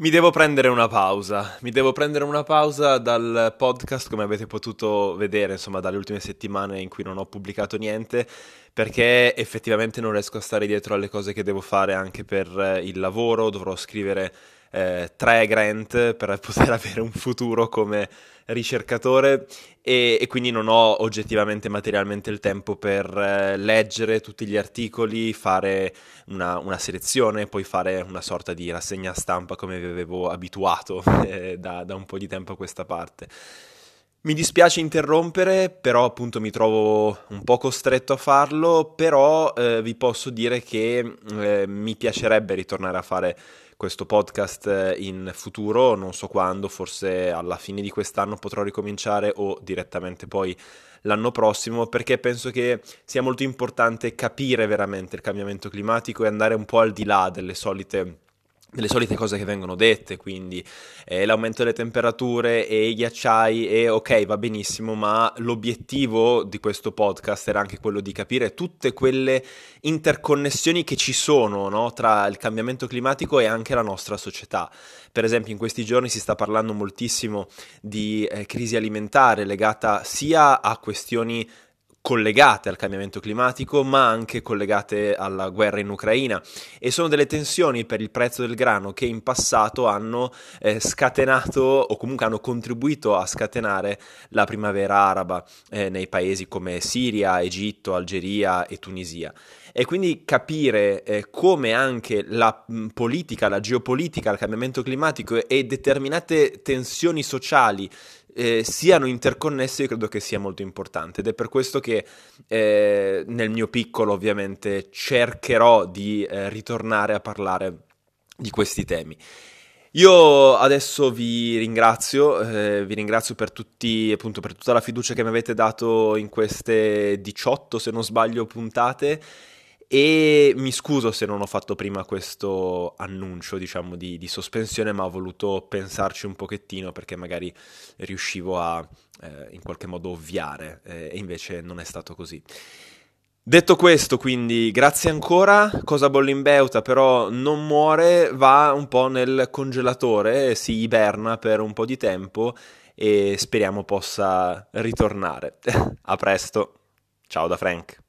Mi devo prendere una pausa, mi devo prendere una pausa dal podcast come avete potuto vedere, insomma, dalle ultime settimane in cui non ho pubblicato niente, perché effettivamente non riesco a stare dietro alle cose che devo fare anche per eh, il lavoro, dovrò scrivere eh, tre grant per poter avere un futuro come ricercatore e, e, quindi non ho oggettivamente materialmente il tempo per eh, leggere tutti gli articoli, fare una, una, selezione, poi fare una sorta di rassegna stampa come vi avevo abituato eh, da, da un po' di tempo a questa parte. Mi dispiace interrompere, però appunto mi trovo un po' costretto a farlo, però eh, vi posso dire che eh, mi piacerebbe ritornare a fare questo podcast eh, in futuro, non so quando, forse alla fine di quest'anno potrò ricominciare o direttamente poi l'anno prossimo, perché penso che sia molto importante capire veramente il cambiamento climatico e andare un po' al di là delle solite delle solite cose che vengono dette, quindi eh, l'aumento delle temperature e i ghiacciai e ok va benissimo, ma l'obiettivo di questo podcast era anche quello di capire tutte quelle interconnessioni che ci sono no? tra il cambiamento climatico e anche la nostra società. Per esempio in questi giorni si sta parlando moltissimo di eh, crisi alimentare legata sia a questioni collegate al cambiamento climatico, ma anche collegate alla guerra in Ucraina e sono delle tensioni per il prezzo del grano che in passato hanno eh, scatenato o comunque hanno contribuito a scatenare la primavera araba eh, nei paesi come Siria, Egitto, Algeria e Tunisia. E quindi capire eh, come anche la mh, politica, la geopolitica, il cambiamento climatico e determinate tensioni sociali eh, siano interconnesse io credo che sia molto importante ed è per questo che eh, nel mio piccolo ovviamente cercherò di eh, ritornare a parlare di questi temi. Io adesso vi ringrazio, eh, vi ringrazio per, tutti, appunto, per tutta la fiducia che mi avete dato in queste 18, se non sbaglio, puntate e mi scuso se non ho fatto prima questo annuncio, diciamo, di, di sospensione, ma ho voluto pensarci un pochettino perché magari riuscivo a eh, in qualche modo ovviare eh, e invece non è stato così. Detto questo, quindi, grazie ancora. Cosa bolle in beuta, però non muore, va un po' nel congelatore, si iberna per un po' di tempo e speriamo possa ritornare. a presto. Ciao da Frank.